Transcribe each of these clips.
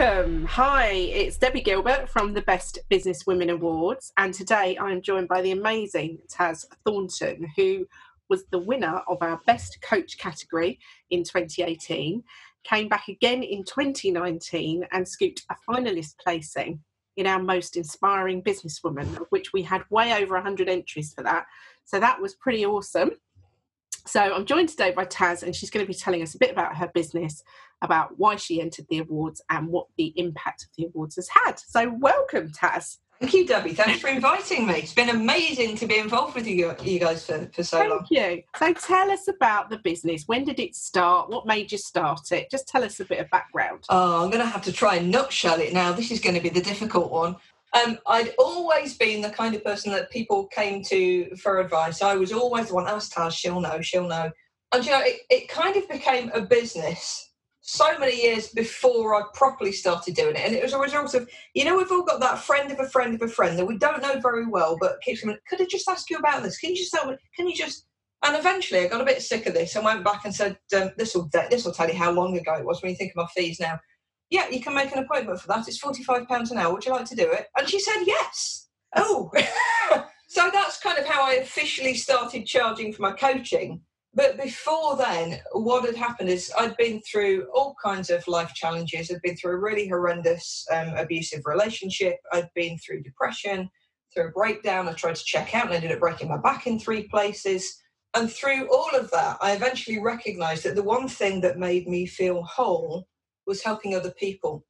Welcome. Hi, it's Debbie Gilbert from the Best Business Women Awards, and today I'm joined by the amazing Taz Thornton, who was the winner of our Best Coach category in 2018, came back again in 2019 and scooped a finalist placing in our Most Inspiring Businesswoman, of which we had way over 100 entries for that. So that was pretty awesome. So I'm joined today by Taz, and she's going to be telling us a bit about her business, about why she entered the awards, and what the impact of the awards has had. So welcome, Taz. Thank you, Debbie. Thanks for inviting me. It's been amazing to be involved with you, you guys for, for so Thank long. Thank you. So tell us about the business. When did it start? What made you start it? Just tell us a bit of background. Oh, I'm going to have to try and nutshell it now. This is going to be the difficult one. Um, I'd always been the kind of person that people came to for advice. I was always the one, ask Taz, she'll know, she'll know. And you know, it, it kind of became a business so many years before I properly started doing it. And it was a result of, you know, we've all got that friend of a friend of a friend that we don't know very well, but keeps coming, could I just ask you about this? Can you just tell me, can you just, and eventually I got a bit sick of this and went back and said, um, this will this will tell you how long ago it was when you think of my fees now. Yeah, you can make an appointment for that. It's £45 an hour. Would you like to do it? And she said, yes. Oh. so that's kind of how I officially started charging for my coaching but before then, what had happened is I'd been through all kinds of life challenges. I'd been through a really horrendous um, abusive relationship. I'd been through depression, through a breakdown. I tried to check out and ended up breaking my back in three places. And through all of that, I eventually recognized that the one thing that made me feel whole was helping other people.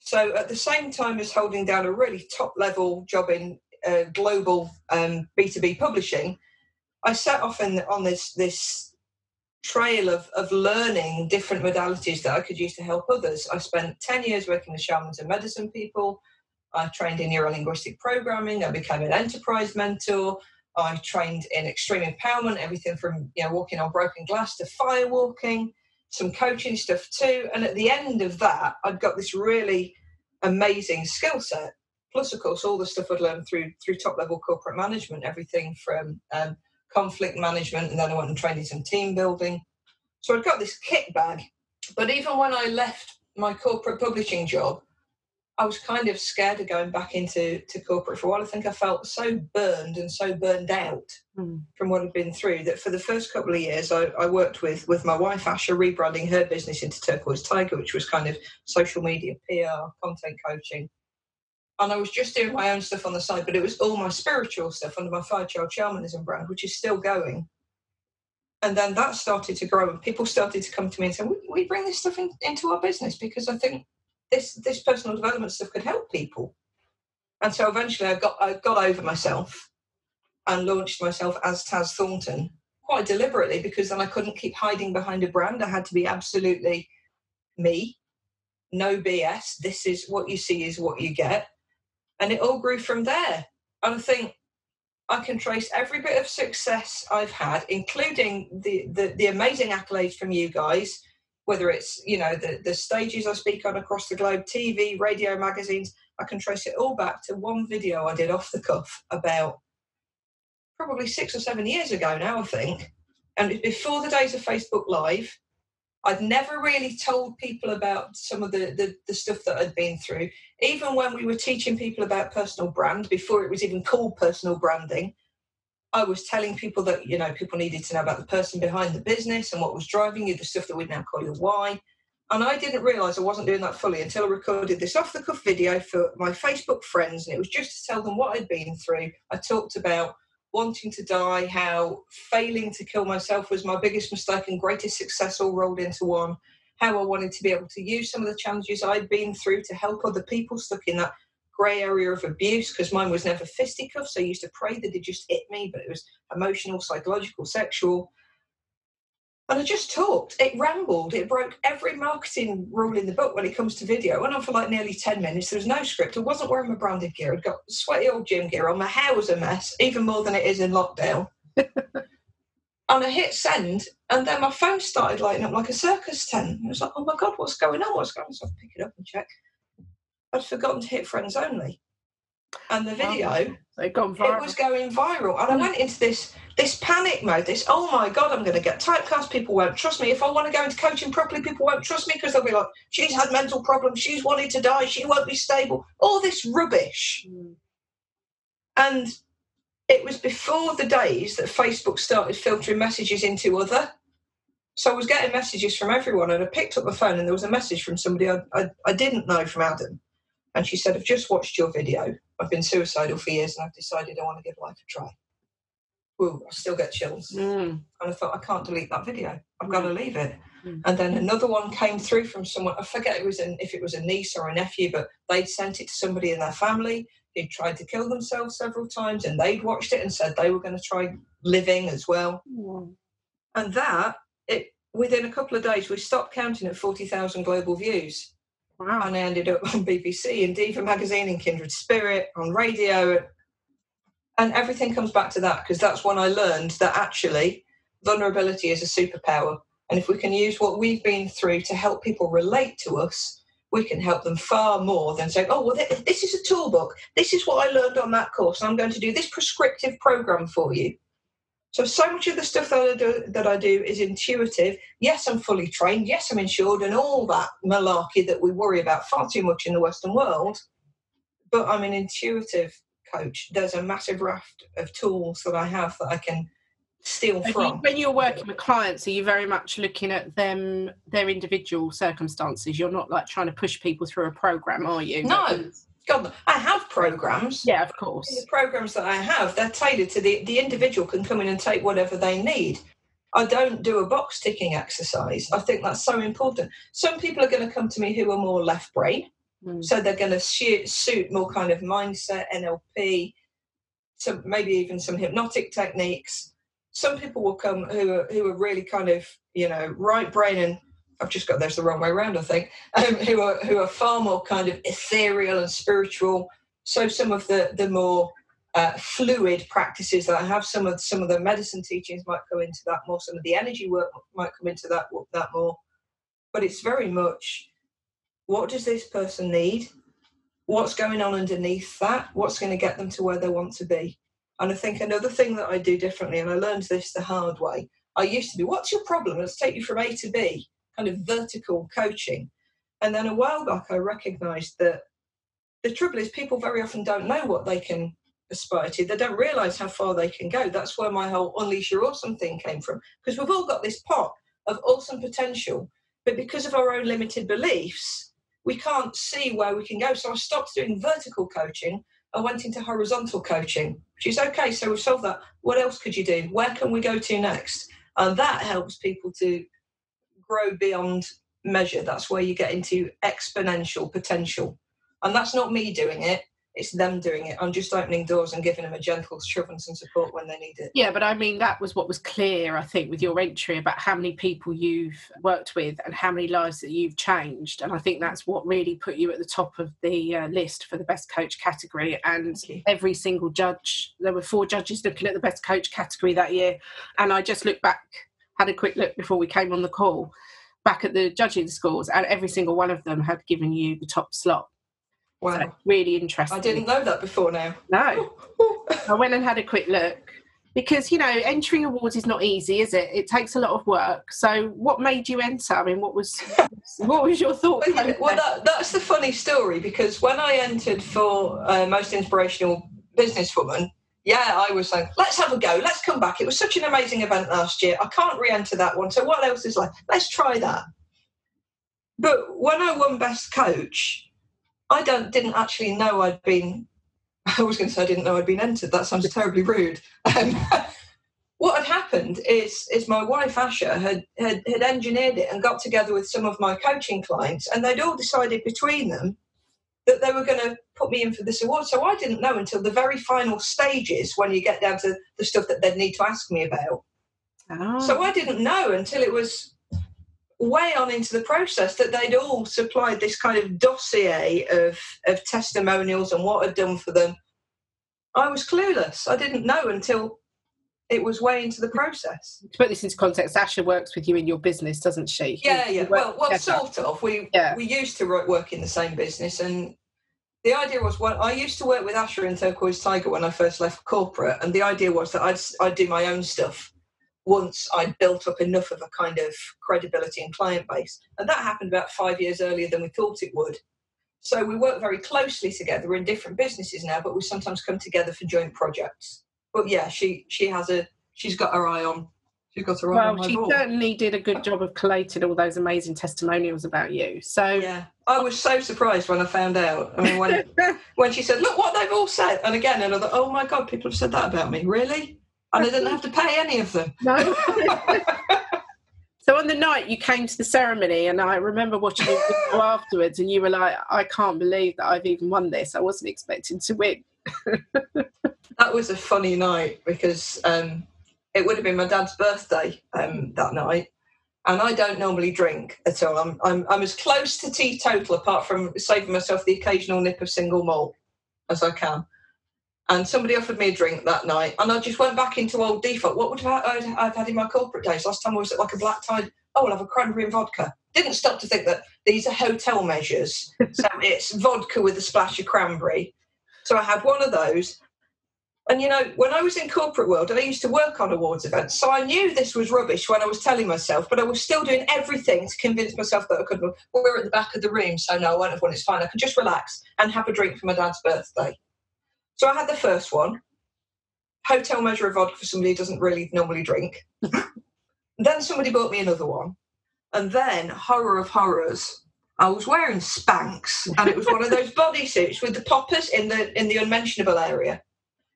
So at the same time as holding down a really top level job in uh, global um, B2B publishing, I set off in, on this this trail of, of learning different modalities that I could use to help others. I spent 10 years working with shamans and medicine people. I trained in neurolinguistic programming. I became an enterprise mentor. I trained in extreme empowerment, everything from you know walking on broken glass to firewalking, some coaching stuff too. And at the end of that, I'd got this really amazing skill set. Plus, of course, all the stuff I'd learned through through top level corporate management, everything from um, conflict management, and then I went and trained in some team building. So I'd got this kit bag. But even when I left my corporate publishing job, I was kind of scared of going back into to corporate for a while. I think I felt so burned and so burned out mm. from what I'd been through that for the first couple of years, I, I, worked with with my wife Asha rebranding her business into Turquoise Tiger, which was kind of social media, PR, content coaching, and I was just doing my own stuff on the side, but it was all my spiritual stuff under my Fire Child Shamanism brand, which is still going. And then that started to grow, and people started to come to me and say, "We, we bring this stuff in, into our business because I think this this personal development stuff could help people." And so eventually, I got I got over myself and launched myself as Taz Thornton quite deliberately because then I couldn't keep hiding behind a brand. I had to be absolutely me, no BS. This is what you see is what you get and it all grew from there. And I think I can trace every bit of success I've had, including the, the, the amazing accolades from you guys, whether it's, you know, the, the stages I speak on across the globe, TV, radio, magazines, I can trace it all back to one video I did off the cuff about probably six or seven years ago now, I think. And before the days of Facebook Live, I'd never really told people about some of the, the, the, stuff that I'd been through. Even when we were teaching people about personal brand, before it was even called personal branding, I was telling people that, you know, people needed to know about the person behind the business and what was driving you, the stuff that we'd now call your why. And I didn't realise I wasn't doing that fully until I recorded this off the cuff video for my Facebook friends. And it was just to tell them what I'd been through. I talked about wanting to die, how failing to kill myself was my biggest mistake and greatest success all rolled into one, how I wanted to be able to use some of the challenges I'd been through to help other people stuck in that grey area of abuse because mine was never fisticuffs. So I used to pray that it just hit me, but it was emotional, psychological, sexual. And I just talked. It rambled. It broke every marketing rule in the book when it comes to video. went on for like nearly 10 minutes. There was no script. I wasn't wearing my branded gear. I'd got sweaty old gym gear on. My hair was a mess, even more than it is in lockdown. and I hit send, and then my phone started lighting up like a circus tent. I was like, oh my God, what's going on? What's going on? So I pick it up and check. I'd forgotten to hit friends only. And the video, They've gone viral. it was going viral. And I went into this this panic mode, this, oh my God, I'm going to get typecast. People won't trust me. If I want to go into coaching properly, people won't trust me because they'll be like, she's had mental problems. She's wanted to die. She won't be stable. All this rubbish. Mm. And it was before the days that Facebook started filtering messages into other. So I was getting messages from everyone, and I picked up the phone, and there was a message from somebody I, I, I didn't know from Adam. And she said, I've just watched your video. I've been suicidal for years, and I've decided I want to give life a try. Ooh, I still get chills. Mm. And I thought, I can't delete that video. I've got to leave it. Mm. And then another one came through from someone. I forget it was an, if it was a niece or a nephew, but they'd sent it to somebody in their family who'd tried to kill themselves several times, and they'd watched it and said they were going to try living as well. Mm. And that, it within a couple of days, we stopped counting at forty thousand global views, Wow. and I ended up on BBC and Diva magazine and Kindred Spirit on radio, and everything comes back to that because that's when I learned that actually vulnerability is a superpower, and if we can use what we've been through to help people relate to us. We can help them far more than saying, "Oh, well, th- this is a tool book. This is what I learned on that course. And I'm going to do this prescriptive program for you." So, so much of the stuff that I do, that I do is intuitive. Yes, I'm fully trained. Yes, I'm insured, and all that malarkey that we worry about far too much in the Western world. But I'm an intuitive coach. There's a massive raft of tools that I have that I can steal Are you- from. when you're working with clients, are you very much looking at them, their individual circumstances? You're not like trying to push people through a program, are you? No. God, I have programs. Yeah, of course. The programs that I have, they're tailored to the the individual can come in and take whatever they need. I don't do a box ticking exercise. I think that's so important. Some people are going to come to me who are more left brain, Mm. so they're going to suit, suit more kind of mindset, NLP, some maybe even some hypnotic techniques. Some people will come who are who are really kind of you know right brain and I've just got those the wrong way around, I think. Um, who are who are far more kind of ethereal and spiritual. So some of the the more uh, fluid practices that I have, some of some of the medicine teachings might go into that more. Some of the energy work might come into that that more. But it's very much what does this person need? What's going on underneath that? What's going to get them to where they want to be? And I think another thing that I do differently, and I learned this the hard way. I used to be, what's your problem? Let's take you from A to B, kind of vertical coaching. And then a while back, I recognized that the trouble is people very often don't know what they can aspire to. They don't realize how far they can go. That's where my whole unleash your awesome thing came from. Because we've all got this pot of awesome potential, but because of our own limited beliefs, we can't see where we can go. So I stopped doing vertical coaching. I went into horizontal coaching, which is okay. So we've solved that. What else could you do? Where can we go to next? And that helps people to grow beyond measure. That's where you get into exponential potential. And that's not me doing it, it's them doing it. I'm just opening doors and giving them a gentle shove and some support when they need it. Yeah, but I mean, that was what was clear, I think, with your entry about how many people you've worked with and how many lives that you've changed. And I think that's what really put you at the top of the uh, list for the best coach category. And every single judge, there were four judges looking at the best coach category that year. And I just look back, had a quick look before we came on the call, back at the judging scores, and every single one of them had given you the top slot. So Wow. really interesting. I didn't know that before now. No. I went and had a quick look because you know entering awards is not easy, is it? It takes a lot of work. So, what made you enter? I mean, what was what was your thought? Well, well that, that's the funny story because when I entered for uh, most inspirational businesswoman, yeah, I was like, let's have a go, let's come back. It was such an amazing event last year. I can't re-enter that one. So what else is like? Let's try that. But when I won best coach, I don't didn't actually know I'd been. I was going to say I didn't know I'd been entered. That sounds terribly rude. Um, what had happened is is my wife Asha had, had had engineered it and got together with some of my coaching clients, and they'd all decided between them that they were going to put me in for this award. So I didn't know until the very final stages when you get down to the stuff that they'd need to ask me about Oh. So ah. I didn't know until it was way on into the process that they'd all supplied this kind of dossier of, of testimonials and what I'd done for them. I was clueless. I didn't know until it was way into the process. to put this into context, Asha works with you in your business, doesn't she? Yeah, You yeah. work Well, well, sort of. We Yeah. we used to work in the same business, and the idea was when I used to work with Asha and Turquoise Tiger when I first left corporate, and the idea was that I'd I'd do my own stuff once I'd built up enough of a kind of credibility and client base, and that happened about five years earlier than we thought it would. So we work very closely together. We're in different businesses now, but we sometimes come together for joint projects. But yeah, she she has a she's got her eye on she's got her eye on Well, my she ball. certainly did a good job of collating all those amazing testimonials about you. So, Yeah, I was so surprised when I found out. I mean, when when she said, "Look what they've all said," and again, and I thought, "Oh my god, people have said that about me, really?" And I didn't have to pay any of them. no. so on the night you came to the ceremony, and I remember watching you afterwards, and you were like, "I can't believe that I've even won this. I wasn't expecting to win." that was a funny night because um, it would have been my dad's birthday um, that night, and I don't normally drink at all. I'm, I'm I'm as close to teetotal, apart from saving myself the occasional nip of single malt, as I can. And somebody offered me a drink that night, and I just went back into old default. What would have I, I'd, I've had in my corporate days? Last time I was at like a black tie. Oh, I'll have a cranberry and vodka. Didn't stop to think that these are hotel measures, so it's vodka with a splash of cranberry. So I had one of those, and you know, when I was in corporate world, and I used to work on awards events, so I knew this was rubbish when I was telling myself, but I was still doing everything to convince myself that I could. Well, we're at the back of the room, so no, I won't have one. It's fine. I can just relax and have a drink for my dad's birthday. So I had the first one, hotel measure of vodka for somebody who doesn't really normally drink. then somebody bought me another one, and then horror of horrors. I was wearing Spanx, and it was one of those bodysuits with the poppers in the in the unmentionable area.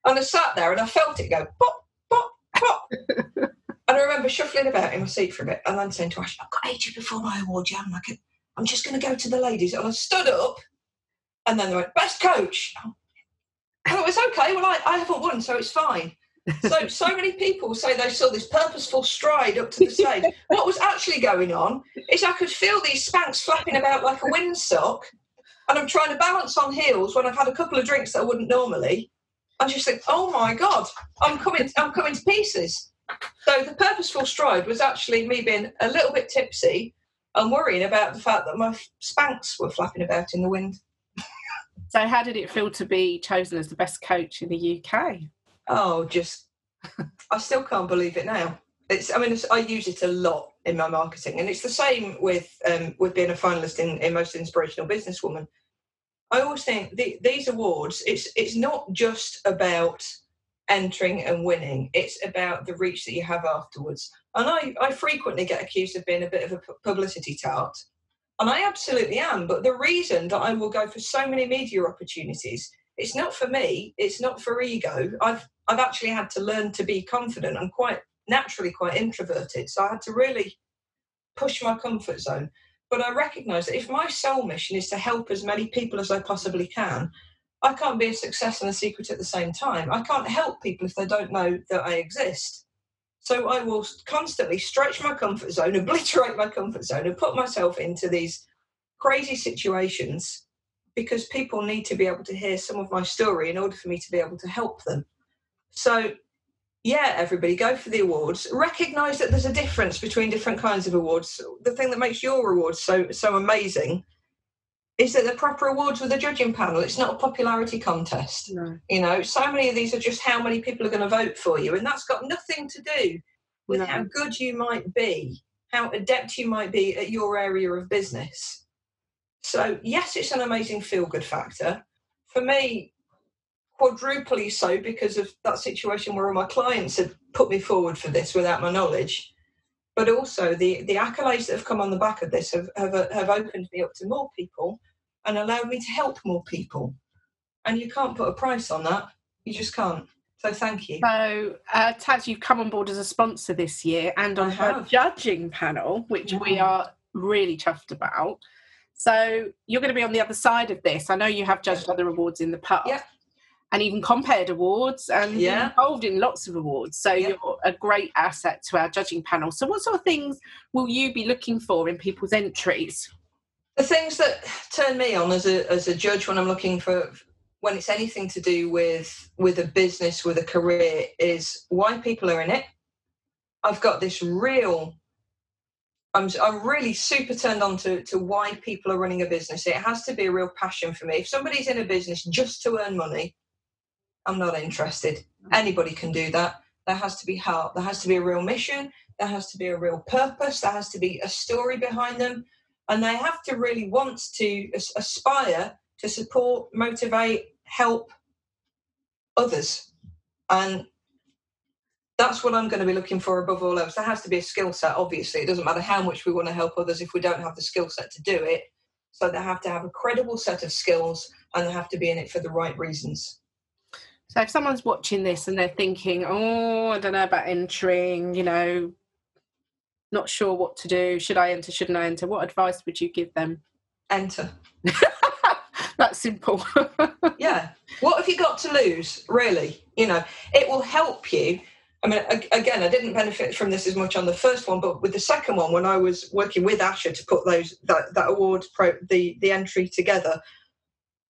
And I sat there and I felt it go pop, pop, pop. and I remember shuffling about in my seat for a bit and then saying to Ash, I've got ages before my award jam. I can, I'm just going to go to the ladies. And I stood up and then they went, best coach. Oh, it's okay. Well, I, I haven't won, so it's fine. So, so many people say they saw this purposeful stride up to the stage. what was actually going on is I could feel these Spanx flapping about like a windsock, and I'm trying to balance on heels when I've had a couple of drinks that I wouldn't normally. I just think, oh my god, I'm coming, I'm coming to pieces. So the purposeful stride was actually me being a little bit tipsy and worrying about the fact that my Spanx were flapping about in the wind. So, how did it feel to be chosen as the best coach in the UK? Oh, just I still can't believe it now. It's I mean it's, I use it a lot in my marketing, and it's the same with um, with being a finalist in, in most inspirational businesswoman. I always think the, these awards it's it's not just about entering and winning; it's about the reach that you have afterwards. And I I frequently get accused of being a bit of a publicity tart, and I absolutely am. But the reason that I will go for so many media opportunities it's not for me it's not for ego i've i've actually had to learn to be confident i'm quite naturally quite introverted so i had to really push my comfort zone but i recognize that if my sole mission is to help as many people as i possibly can i can't be a success and a secret at the same time i can't help people if they don't know that i exist so i will constantly stretch my comfort zone obliterate my comfort zone and put myself into these crazy situations because people need to be able to hear some of my story in order for me to be able to help them. So, yeah, everybody go for the awards. Recognize that there's a difference between different kinds of awards. The thing that makes your awards so so amazing is that they're proper awards with a judging panel. It's not a popularity contest. No. You know, so many of these are just how many people are going to vote for you, and that's got nothing to do with No. how good you might be, how adept you might be at your area of business. So, yes, it's an amazing feel good factor. For me, quadruply so because of that situation where all my clients had put me forward for this without my knowledge. But also, the, the accolades that have come on the back of this have, have, have opened me up to more people and allowed me to help more people. And you can't put a price on that. You just can't. So, thank you. So, uh, Taz, you've come on board as a sponsor this year and on her judging panel, which we are really chuffed about. So, you're going to be on the other side of this. I know you have judged other awards in the past. Yeah. And even compared awards and Yeah. involved in lots of awards. So Yeah. you're a great asset to our judging panel. So what sort of things will you be looking for in people's entries? the things that turn me on as a as a judge when I'm looking for when it's anything to do with with a business with a career is why people are in it. I've got this real. I'm I'm really super turned on to to why people are running a business. It has to be a real passion for me. If somebody's in a business just to earn money, I'm not interested. Mm. Anybody can do that. There has to be heart. There has to be a real mission. There has to be a real purpose. There has to be a story behind them and they have to really want to aspire to support, motivate, help others. And that's what I'm going to be looking for above all else. There has to be a skill set, obviously. It doesn't matter how much we want to help others if we don't have the skill set to do it. So they have to have a credible set of skills and they have to be in it for the right reasons. So if someone's watching this and they're thinking, oh, I don't know about entering, you know, not sure what to do, should I enter, shouldn't I enter? What advice would you give them? Enter. That's simple. yeah. What have you got to lose, really? You know, it will help you. I mean, again, I didn't benefit from this as much on the first one, but with the second one, when I was working with Asha to put those that, that award pro, the the entry together,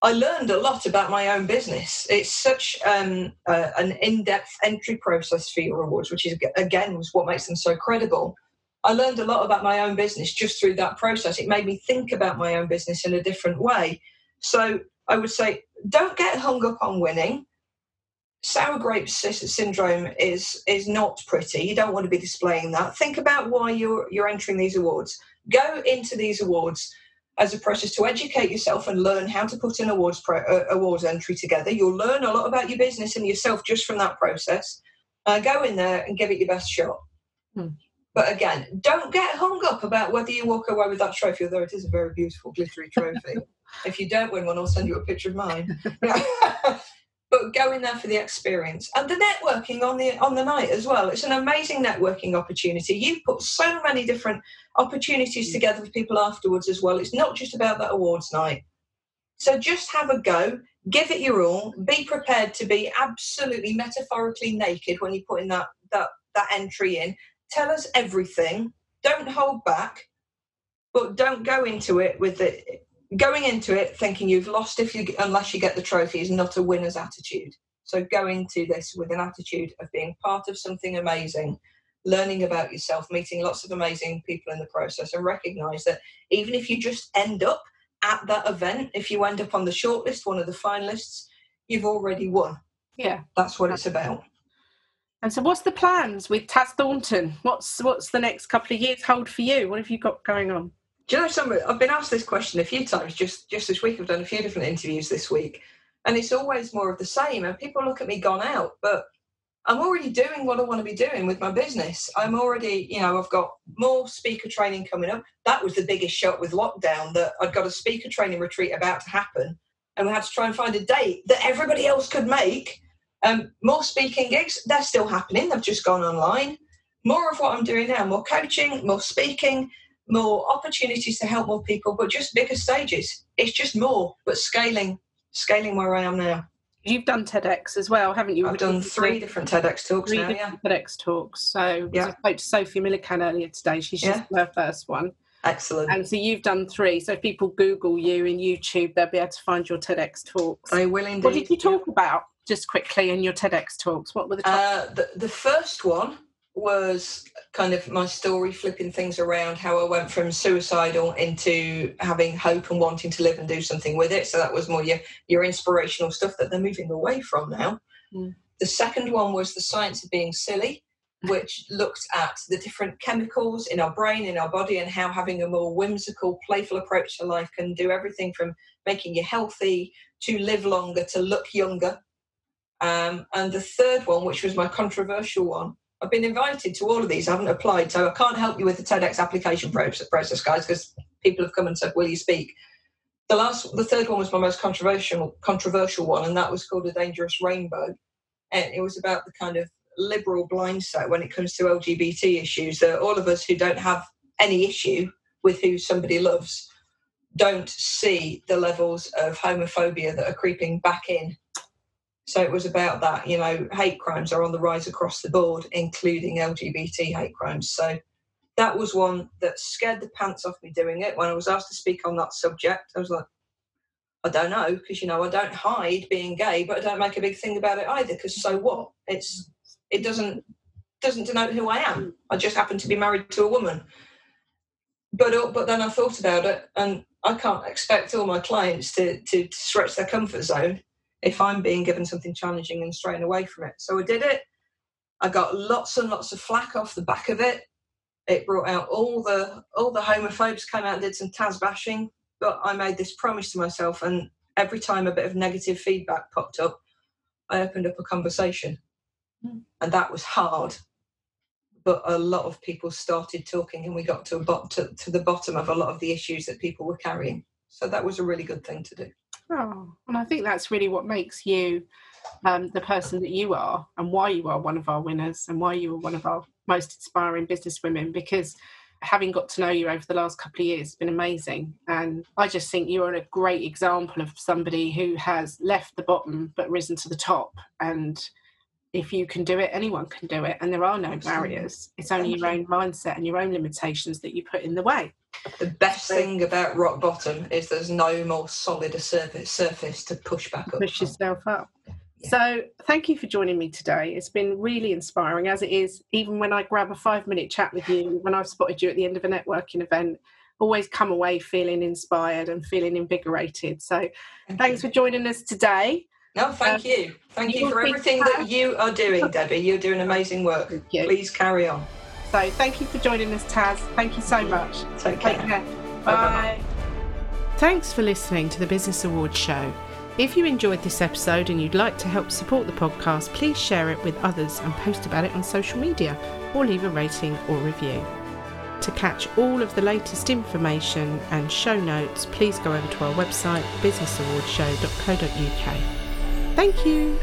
I learned a lot about my own business. It's such um, uh, an in-depth entry process for your awards, which is again was what makes them so credible. I learned a lot about my own business just through that process. It made me think about my own business in a different way. So I would say, don't get hung up on winning. Sour grape syndrome is is not pretty. You don't want to be displaying that. Think about why you're you're entering these awards. Go into these awards as a process to educate yourself and learn how to put an awards pro, uh, awards entry together. You'll learn a lot about your business and yourself just from that process. Uh, go in there and give it your best shot. Hmm. But again, don't get hung up about whether you walk away with that trophy, although it is a very beautiful glittery trophy. if you don't win one, I'll send you a picture of mine. but go in there for the experience and the networking on the on the night as well. It's an amazing networking opportunity. You've put so many different opportunities mm. together with people afterwards as well. It's not just about that awards night. So just have a go, give it your all, be prepared to be absolutely metaphorically naked when you put in that that that entry in. Tell us everything. Don't hold back, but don't go into it with the going into it thinking you've lost if you unless you get the trophy is not a winner's attitude. So go into this with an attitude of being part of something amazing, learning about yourself, meeting lots of amazing people in the process, and recognise that even if you just end up at that event, if you end up on the shortlist, one of the finalists, you've already won. yeah. That's what it's about. And so what's the plans with Taz Thornton? What's what's the next couple of years hold for you? What have you got going on? Do you know something? I've been asked this question a few times just just this week. I've done a few different interviews this week, and it's always more of the same. And people look at me gone out, but I'm already doing what I want to be doing with my business. I'm already, you know, I've got more speaker training coming up. That was the biggest shock with lockdown that I'd got a speaker training retreat about to happen, and we had to try and find a date that everybody else could make. Um, more speaking gigs, they're still happening. They've just gone online. More of what I'm doing now, more coaching, more speaking, more opportunities to help more people, but just bigger stages. It's just more, but scaling, scaling where I am now. You've done TEDx as well, haven't you? I've done three different TEDx talks three now. Yeah, different TEDx talks. So Yeah. I spoke to Sophie Millican earlier today. She's just her first one. excellent. And so you've done three. So if people Google you in YouTube, they'll be able to find your TEDx talks. I will indeed. what did you talk about just quickly in your TEDx talks? What were the Uh, the, the first one was kind of my story flipping things around how I went from suicidal into having hope and wanting to live and do something with it. So that was more your, your inspirational stuff that they're moving away from now. Mm. The second one was the science of being silly, which looked at the different chemicals in our brain, in our body, and how having a more whimsical, playful approach to life can do everything from making you healthy to live longer to look younger. Um, and the third one, which was my controversial one, I've been invited to all of these. I haven't applied, so I can't help you with the TEDx application process, guys, because people have come and said, "Will you speak?" The last, the third one was my most controversial controversial one, and that was called "A Dangerous Rainbow," and it was about the kind of liberal blind set when it comes to LGBT issues. That all of us who don't have any issue with who somebody loves don't see the levels of homophobia that are creeping back in So it was about that, you know, hate crimes are on the rise across the board, including LGBT hate crimes. So that was one that scared the pants off me doing it. When I was asked to speak on that subject, I was like, I don't know, because you know, I don't hide being gay, but I don't make a big thing about it either, because so what? It's it doesn't doesn't denote who I am. I just happen to be married to a woman. But uh, but then I thought about it, and I can't expect all my clients to to stretch their comfort zone if I'm being given something challenging and straying away from it. So I did it. I got lots and lots of flack off the back of it. It brought out all the all the homophobes came out and did some Taz bashing. But I made this promise to myself, and every time a bit of negative feedback popped up, I opened up a conversation, mm. and that was hard. But a lot of people started talking, and we got to, bot- to, to the bottom of a lot of the issues that people were carrying. So that was a really good thing to do. Oh, and I think that's really what makes you um, the person that you are and why you are one of our winners and why you are one of our most inspiring business women because having got to know you over the last couple of years has been amazing. And i just think you're a great example of somebody who has left the bottom but risen to the top. And if you can do it anyone can do it. And there are no barriers. It's only your own mindset and your own limitations that you put in the way the best thing about rock bottom is there's no more solid a surface surface to push back up. Push yourself up. Yeah. So thank you for joining me today. It's been really inspiring, as it is even when I grab a five minute chat with you, when I've spotted you at the end of a networking event, always come away feeling inspired and feeling invigorated. So thank thanks you. for joining us today. No, thank um, you. Thank you, you for everything that you are doing, Debbie. You're doing amazing work. Please carry on. So thank you for joining us, Taz. Thank you so much. Take care. Take care. Bye. Bye. Thanks for listening to the Business Awards Show. If you enjoyed this episode and you'd like to help support the podcast, please share it with others and post about it on social media or leave a rating or review. To catch all of the latest information and show notes, please go over to our website businessawardshow.co.uk. Thank you.